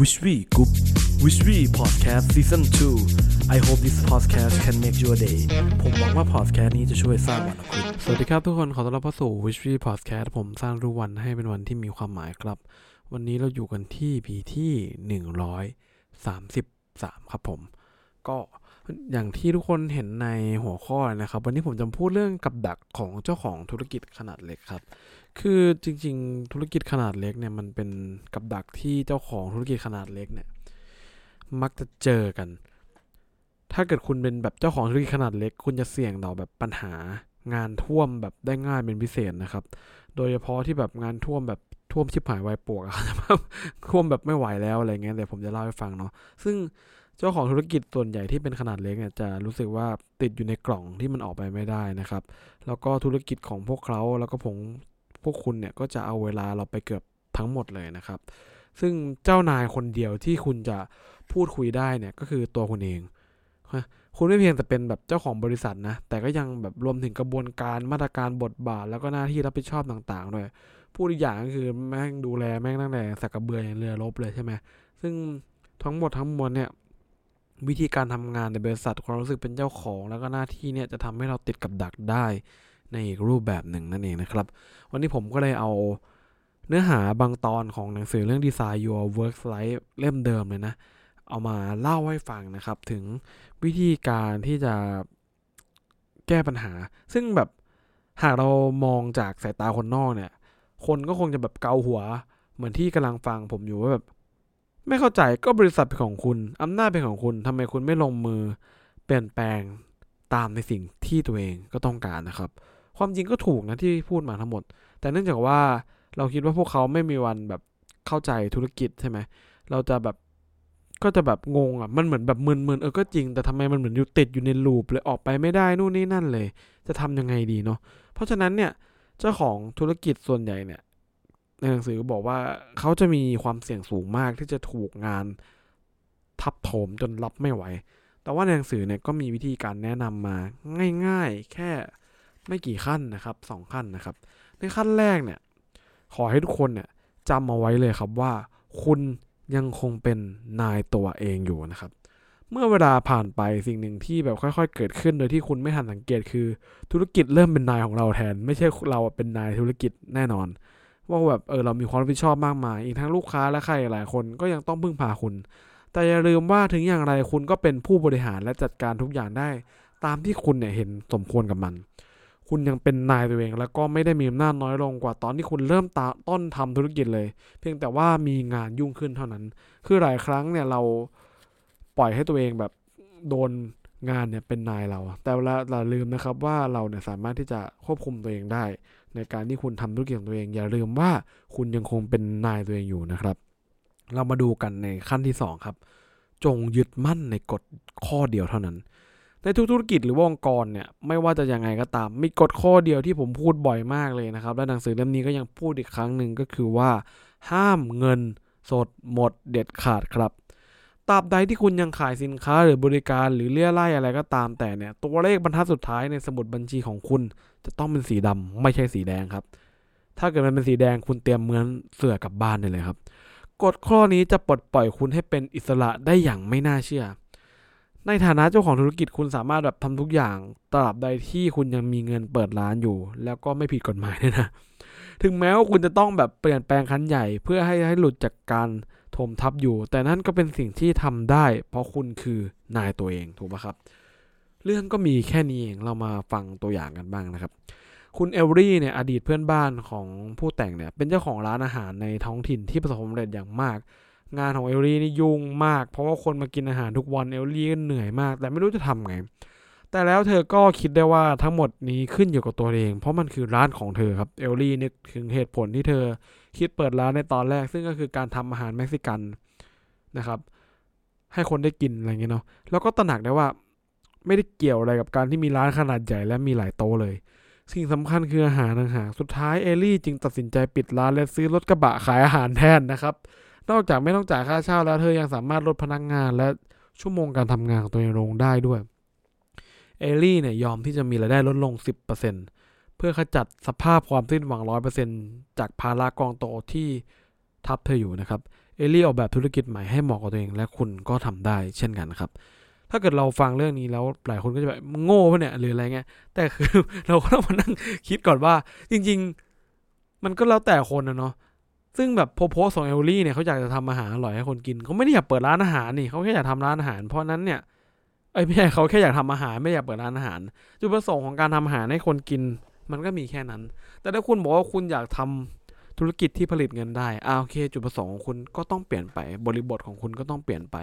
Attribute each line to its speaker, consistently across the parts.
Speaker 1: Wish We Group Wish We Podcast Season 2 I hope this podcast can make your day ผมหวังว่า podcast นี้จะช่วยสร้างวันของคุณ สวัสดีครับทุกคน ขอต้อนรับเข้าสู่ Wish We Podcast ผมสร้างรูปวันให้เป็นวันที่มีความหมายครับ วันนี้เราอยู่กันที่พีที่ 133 ครับผม ก็อย่างที่ทุกคนเห็นในหัวข้อนะครับ วันนี้ผมจะพูดเรื่องกับดักของเจ้าของธุรกิจขนาดเล็กครับ คือจริง ๆ ธุรกิจขนาดเล็กเนี่ยมันเป็นกับดักที่เจ้าของธุรกิจขนาดเล็กเนี่ย มักจะเจอกัน ถ้าเกิดคุณเป็นแบบเจ้าของธุรกิจขนาดเล็ก คุณจะเสี่ยงต่อแบบปัญหางานท่วมแบบได้ง่ายเป็นพิเศษนะครับ โดยเฉพาะที่แบบงานท่วมแบบท่วมชิบหายวายปวกอะท่วมแบบไม่ไหวแล้วอะไรเงี้ยเดี๋ยวผมจะเล่าให้ฟังเนาะซึ่งเจ้าของธุรกิจส่วนใหญ่ที่เป็นขนาดเล็กเนี่ยจะรู้สึกว่าติดอยู่ในกล่องที่มันออกไปไม่ได้นะครับ แล้วก็ธุรกิจของพวกเขาแล้วก็ผม พวกคุณเนี่ยก็จะเอาเวลาเราไปเกือบทั้งหมดเลยนะครับ ซึ่งเจ้านายคนเดียวที่คุณจะพูดคุยได้เนี่ยก็คือตัวคุณเองฮะคุณไม่เพียงแต่เป็นแบบเจ้าของบริษัทนะ แต่ก็ยังแบบรวมถึงกระบวนการมาตรการบทบาท แล้วก็หน้าที่รับผิดชอบต่างๆด้วยพูดอีกอย่างก็คือแม่งดูแลแม่งตั้งแต่สักกระเบือยันเรือรบเลยใช่ไหมซึ่งทั้งหมดทั้งมวลเนี่ยวิธีการทำงานในบริษัทความรู้สึกเป็นเจ้าของ แล้วก็หน้าที่เนี่ยจะทำให้เราติดกับดักได้ ในอีกรูปแบบหนึ่งนั่นเองนะครับ วันนี้ผมก็เลยเอาเนื้อหาบางตอนของหนังสือเรื่อง Design Your Work Life เล่มเดิมเลยนะ เอามาเล่าให้ฟังนะครับ ถึงวิธีการที่จะแก้ปัญหา ซึ่งแบบหากเรามองจากสายตาคนนอกเนี่ย คนก็คงจะแบบเกาหัว เหมือนที่กำลังฟังผมอยู่ว่าแบบ ไม่เข้าใจก็บริษัทเป็นของคุณอำนาจเป็นของคุณทำไมคุณไม่ลงมือเปลี่ยนแปลงตามในสิ่งที่ตัวเองก็ต้องการนะครับ ความจริงก็ถูกนะที่พูดมาทั้งหมด แต่เนื่องจากว่าเราคิดว่าพวกเขาไม่มีวันแบบเข้าใจธุรกิจใช่ไหมเราจะแบบก็จะแบบงงอะมันเหมือนแบบมึนๆเออก็จริงแต่ทำไมมันเหมือนอยู่ติดอยู่ในลูปเลยออกไปไม่ได้นู่นนี่นั่นเลย จะทำยังไงดีเนาะเพราะฉะนั้นเนี่ยเจ้าของธุรกิจส่วนใหญ่เนี่ยในหนังสือบอกว่าเขาจะมีความเสี่ยงสูงมากที่จะถูกงานทับถมจนรับไม่ไหว แต่ว่าในหนังสือเนี่ยก็มีวิธีการแนะนำมาง่าย ๆ แค่ ไม่กี่ขั้นนะครับสองขั้นนะครับ ในขั้นแรกเนี่ย ขอให้ทุกคนเนี่ยจำเอาไว้เลยครับว่า คุณยังคงเป็นนายตัวเองอยู่นะครับ เมื่อเวลาผ่านไปสิ่งหนึ่งที่แบบค่อย ๆ เกิดขึ้นโดยที่คุณไม่ทันสังเกตคือ ธุรกิจเริ่มเป็นนายของเราแทน ไม่ใช่เราเป็นนายธุรกิจแน่นอน ว่าแบบเออเรามีความรับผิดชอบมากมาย อีกทั้งลูกค้าและใครหลายคนก็ยังต้องพึ่งพาคุณ แต่อย่าลืมว่าถึงอย่างไรคุณก็เป็นผู้บริหารและจัดการทุกอย่างได้ ตามที่คุณเนี่ยเห็นสมควรกับมัน คุณยังเป็นนายตัวเอง แล้วก็ไม่ได้มีอำนาจน้อยลงกว่าตอนที่คุณเริ่มตาต้นทำธุรกิจเลย เพียงแต่ว่ามีงานยุ่งขึ้นเท่านั้น คือหลายครั้งเนี่ยเราปล่อยให้ตัวเองแบบโดนงานเนี่ยเป็นนายเรา แต่เวลาเราลืมนะครับว่าเราเนี่ยสามารถที่จะควบคุมตัวเองได้ ในการที่คุณทำธุรกิจของตัวเอง อย่าลืมว่าคุณยังคงเป็นนายตัวเองอยู่นะครับ เรามาดูกันในขั้นที่สองครับ จงยึดมั่นในกฎข้อเดียวเท่านั้น ในทุกธุรกิจหรือว่าองค์กรเนี่ยไม่ว่าจะยังไงก็ตาม มีกฎข้อเดียวที่ผมพูดบ่อยมากเลยนะครับ และหนังสือเล่มนี้ก็ยังพูดอีกครั้งหนึ่งก็คือว่า ห้ามเงินสดหมดเด็ดขาดครับตราบใดที่คุณยังขายสินค้าหรือบริการหรือเลี่ยไล่อะไรก็ตามแต่เนี่ย ตัวเลขบรรทัดสุดท้ายในสมุดบัญชีของคุณ จะต้องเป็นสีดำไม่ใช่สีแดงครับ ถ้าเกิดมันเป็นสีแดงคุณเตรียมเหมือนเสือกลับบ้านได้เลยครับกฎข้อนี้จะปลดปล่อยคุณให้เป็นอิสระได้อย่างไม่น่าเชื่อ ในฐานะเจ้าของธุรกิจคุณสามารถแบบทำทุกอย่างตราบใดที่คุณยังมีเงินเปิดร้านอยู่ แล้วก็ไม่ผิดกฎหมายด้วยนะ ถึงแม้ว่าคุณจะต้องแบบเปลี่ยนแปลงครั้งใหญ่ เพื่อให้ให้หลุดจากการถมทับอยู่ แต่นั่นก็เป็นสิ่งที่ทำได้ เพราะคุณคือนายตัวเองถูกไหมครับ เรื่องก็มีแค่นี้เองเรามาฟังตัวอย่างกันบ้างนะครับ คุณเอลลี่เนี่ยอดีตเพื่อนบ้านของผู้แต่งเนี่ยเป็นเจ้าของร้านอาหารในท้องถิ่นที่ประสบความสำเร็จอย่างมาก งานของเอลลี่นี่ยุ่งมาก เพราะว่าคนมากินอาหารทุกวันเอลลี่ก็เหนื่อยมาก แต่ไม่รู้จะทำไง แต่แล้วเธอก็คิดได้ว่าทั้งหมดนี้ขึ้นอยู่กับตัวเอง เพราะมันคือร้านของเธอครับเอลลี่นึกถึงเหตุผลที่เธอคิดเปิดร้านในตอนแรก ซึ่งก็คือการทำอาหารเม็กซิกันนะครับ ให้คนได้กินอะไรเงี้ยเนาะแล้วก็ตระหนักได้ว่า ไม่ได้เกี่ยวอะไรกับการที่มีร้านขนาดใหญ่และมีหลายโต๊ะเลยสิ่งสำคัญคืออาหารต่างหากสุดท้ายเอลลี่จึงตัดสินใจปิดร้านและซื้อรถกระบะขายอาหารแทนนะครับ นอกจากไม่ต้องจ่ายค่าเช่าแล้วเธอยังสามารถลดพนักงานและชั่วโมงการทำงานของตัวเองลงได้ด้วย เอลลี่เนี่ยยอมที่จะมีรายได้ลดลง 10%เพื่อขจัดสภาพความสิ้นหวัง 100%จากภาระกองโตที่ทับเธออยู่นะครับ เอลลี่ออกแบบธุรกิจใหม่ให้เหมาะกับตัวเองและคุณก็ทำได้เช่นกันครับ ถ้าเกิดเราฟังเรื่องนี้แล้วหลายคนก็จะแบบโง่ปะเนี่ยหรืออะไรเงี้ย แต่คือเราก็ต้องมานั่งคิดก่อนว่าจริง ๆ มันก็แล้วแต่คนนะเนาะ ซึ่งแบบ purpose ของเอลลี่เนี่ยเขาอยากจะทำอาหารอร่อยให้คนกินเขาไม่ได้อยากเปิดร้านอาหารนี่เขาแค่อยากทำร้านอาหาร เพราะนั้นเนี่ยเอ้ยไม่ใช่เขาแค่อยากทำอาหารไม่อยากเปิดร้านอาหาร จุดประสงค์ของการทำอาหารให้คนกิน มันก็มีแค่นั้น แต่ถ้าคุณบอกว่าคุณอยากทำธุรกิจที่ผลิตเงินได้อ่าโอเค จุดประสงค์ของคุณก็ต้องเปลี่ยนไป บริบทของคุณก็ต้องเปลี่ยนไป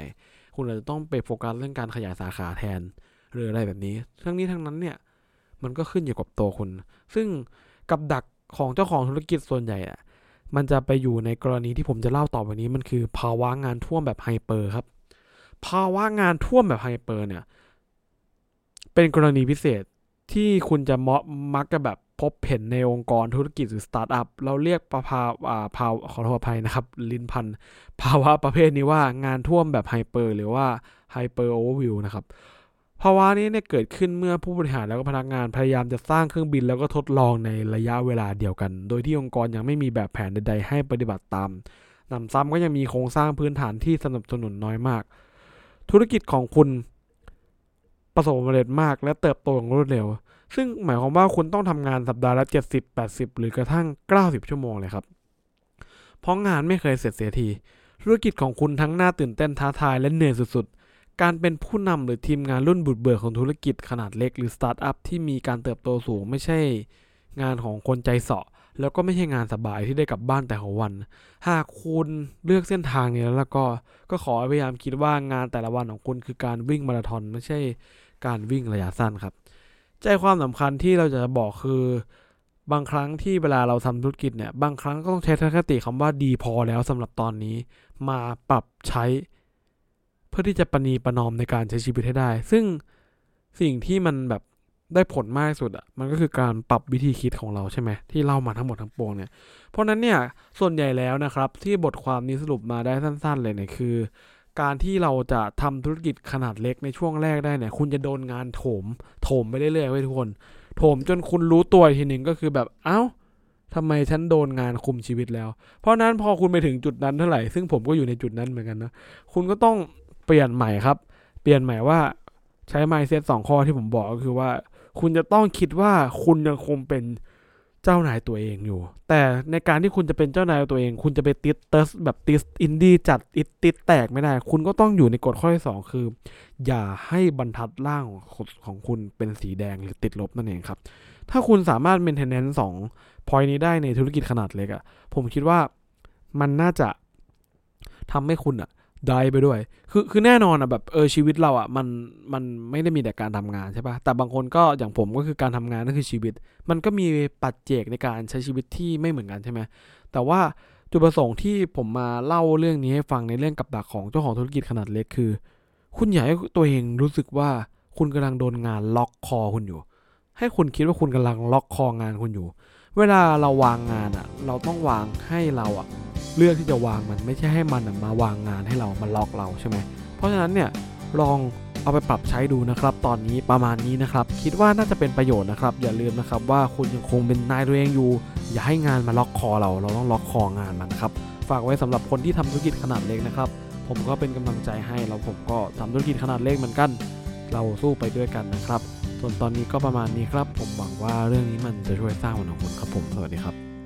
Speaker 1: คุณอาจจะต้องไปโฟกัสเรื่องการขยายสาขาแทน หรืออะไรแบบนี้ ทั้งนี้ทั้งนั้นเนี่ย มันก็ขึ้นอยู่กับตัวคุณ ซึ่งกับดักของเจ้าของธุรกิจส่วนใหญ่อะ มันจะไปอยู่ในกรณีที่ผมจะเล่าต่อไปนี้มันคือภาวะงานท่วมแบบไฮเปอร์ครับ ภาวะงานท่วมแบบ hyper เนี่ย เป็นกรณีพิเศษที่คุณจะมมักจะแบบพบเห็นในองค์กรธุรกิจหรือสตาร์ทอัพ เราเรียกประภาอ่าภาวขอโทษอภัยนะครับ ลินพันภาวะประเภทนี้ว่างานท่วมแบบ hyper หรือว่า hyper overwhelm นะครับ ภาวะนี้เนี่ยเกิดขึ้นเมื่อผู้บริหารแล้วก็พนักงานพยายามจะสร้างเครื่องบินแล้วก็ทดลองในระยะเวลาเดียวกัน โดยที่องค์กรยังไม่มีแบบแผนใดๆให้ปฏิบัติตามนำซ้ำก็ยังมีโครงสร้างพื้นฐานที่สนับสนุนน้อยมาก ธุรกิจของคุณประสบความสำเร็จมาก และเติบโตอย่างรวดเร็ว ซึ่งหมายความว่าคุณต้องทำงานสัปดาห์ละ 70 80 หรือกระทั่ง 90 ชั่วโมงเลยครับ เพราะงานไม่เคยเสร็จเสียที ธุรกิจของคุณทั้งน่าตื่นเต้นท้าทายและเหนื่อยสุด การเป็นผู้นำหรือทีมงานรุ่นบุดเบิกของธุรกิจขนาดเล็กหรือสตาร์ทอัพที่มีการเติบโตสูงไม่ใช่ งานของคนใจเสาะ แล้วก็ไม่ใช่งานสบายที่ได้กลับบ้านแต่ของวัน หากคุณเลือกเส้นทางนี้แล้วก็ก็ขอพยายามคิดว่างานแต่ละวันของคุณคือการวิ่งมาราธอนไม่ใช่การวิ่งระยะสั้นครับ ใจความสำคัญที่เราจะบอกคือบางครั้งที่เวลาเราทำธุรกิจเนี่ยบางครั้งก็ต้องใช้ทัศนคติคำว่าดีพอแล้วสำหรับตอนนี้ มาปรับใช้ เพื่อที่จะประนีประนอมในการใช้ชีวิตให้ได้ ซึ่งสิ่งที่มันแบบได้ผลมากที่สุดอะ่ะมันก็คือการปรับวิธีคิดของเราใช่ไหมที่เล่ามาทั้งหมดทั้งปวงเนี่ย เพราะนั้นเนี่ยส่วนใหญ่แล้วนะครับ ที่บทความนี้สรุปมาได้สั้น ๆ เลยเนี่ยคือ การที่เราจะทำธุรกิจขนาดเล็กในช่วงแรกได้เนี่ย คุณจะโดนงานโถม โถมไปเรื่อยๆไว้ทุกคน โถมจนคุณรู้ตัวทีหนึ่งก็คือแบบเอ้าทำไมฉันโดนงานคุมชีวิตแล้ว เพราะนั้นพอคุณไปถึงจุดนั้นเท่าไหร่ซึ่งผมก็อยู่ในจุดนั้นเหมือนกันนะคุณก็ต้อง เปลี่ยนใหม่ครับ เปลี่ยนใหม่ว่าใช้ mindset สองข้อที่ผมบอกก็คือว่า คุณจะต้องคิดว่าคุณยังคงเป็นเจ้านายตัวเองอยู่ แต่ในการที่คุณจะเป็นเจ้านายตัวเอง คุณจะไปติดเติร์สแบบติสอินดี้จัดติดติดแตกไม่ได้ คุณก็ต้องอยู่ในกฎข้อที่สองคือ อย่าให้บรรทัดล่างของของคุณเป็นสีแดงหรือติดลบนั่นเองครับ ถ้าคุณสามารถ maintenance สองพอยนี้ได้ในธุรกิจขนาดเล็กอะผมคิดว่ามันน่าจะทำให้คุณอะ ได้ไปด้วย คือคือแน่นอนอะแบบเออชีวิตเราอะมันมันไม่ได้มีแต่การทำงานใช่ปะแต่บางคนก็อย่างผมก็คือการทำงานนั่นคือชีวิต มันก็มีปัจเจกในการใช้ชีวิตที่ไม่เหมือนกันใช่ไหมแต่ว่าจุดประสงค์ที่ผมมาเล่าเรื่องนี้ให้ฟังในเรื่องกับดักของเจ้าของธุรกิจขนาดเล็กคือ คุณอยากให้ตัวเองรู้สึกว่าคุณกำลังโดนงานล็อกคอคุณอยู่ ให้คุณคิดว่าคุณกำลังล็อกคองานคุณอยู่ เวลาเราวางงานอะ เราต้องวางให้เราอะ เลือกที่จะวางมันไม่ใช่ให้มันมาวางงานให้เรามาล็อกเราใช่ไหมเพราะฉะนั้นเนี่ยลองเอาไปปรับใช้ดูนะครับ ตอนนี้ประมาณนี้นะครับ คิดว่าน่าจะเป็นประโยชน์นะครับ อย่าลืมนะครับว่าคุณยังคงเป็นนายตัวเองอยู่ อย่าให้งานมาล็อกคอเรา เราต้องล็อกคองานมันนะครับ ฝากไว้สำหรับคนที่ทำธุรกิจขนาดเล็กนะครับ ผมก็เป็นกำลังใจให้แล้วผมก็ทำธุรกิจขนาดเล็กเหมือนกัน เราสู้ไปด้วยกันนะครับ ส่วนตอนนี้ก็ประมาณนี้ครับ ผมหวังว่าเรื่องนี้มันจะช่วยสร้างวันของคุณครับผม สวัสดีครับ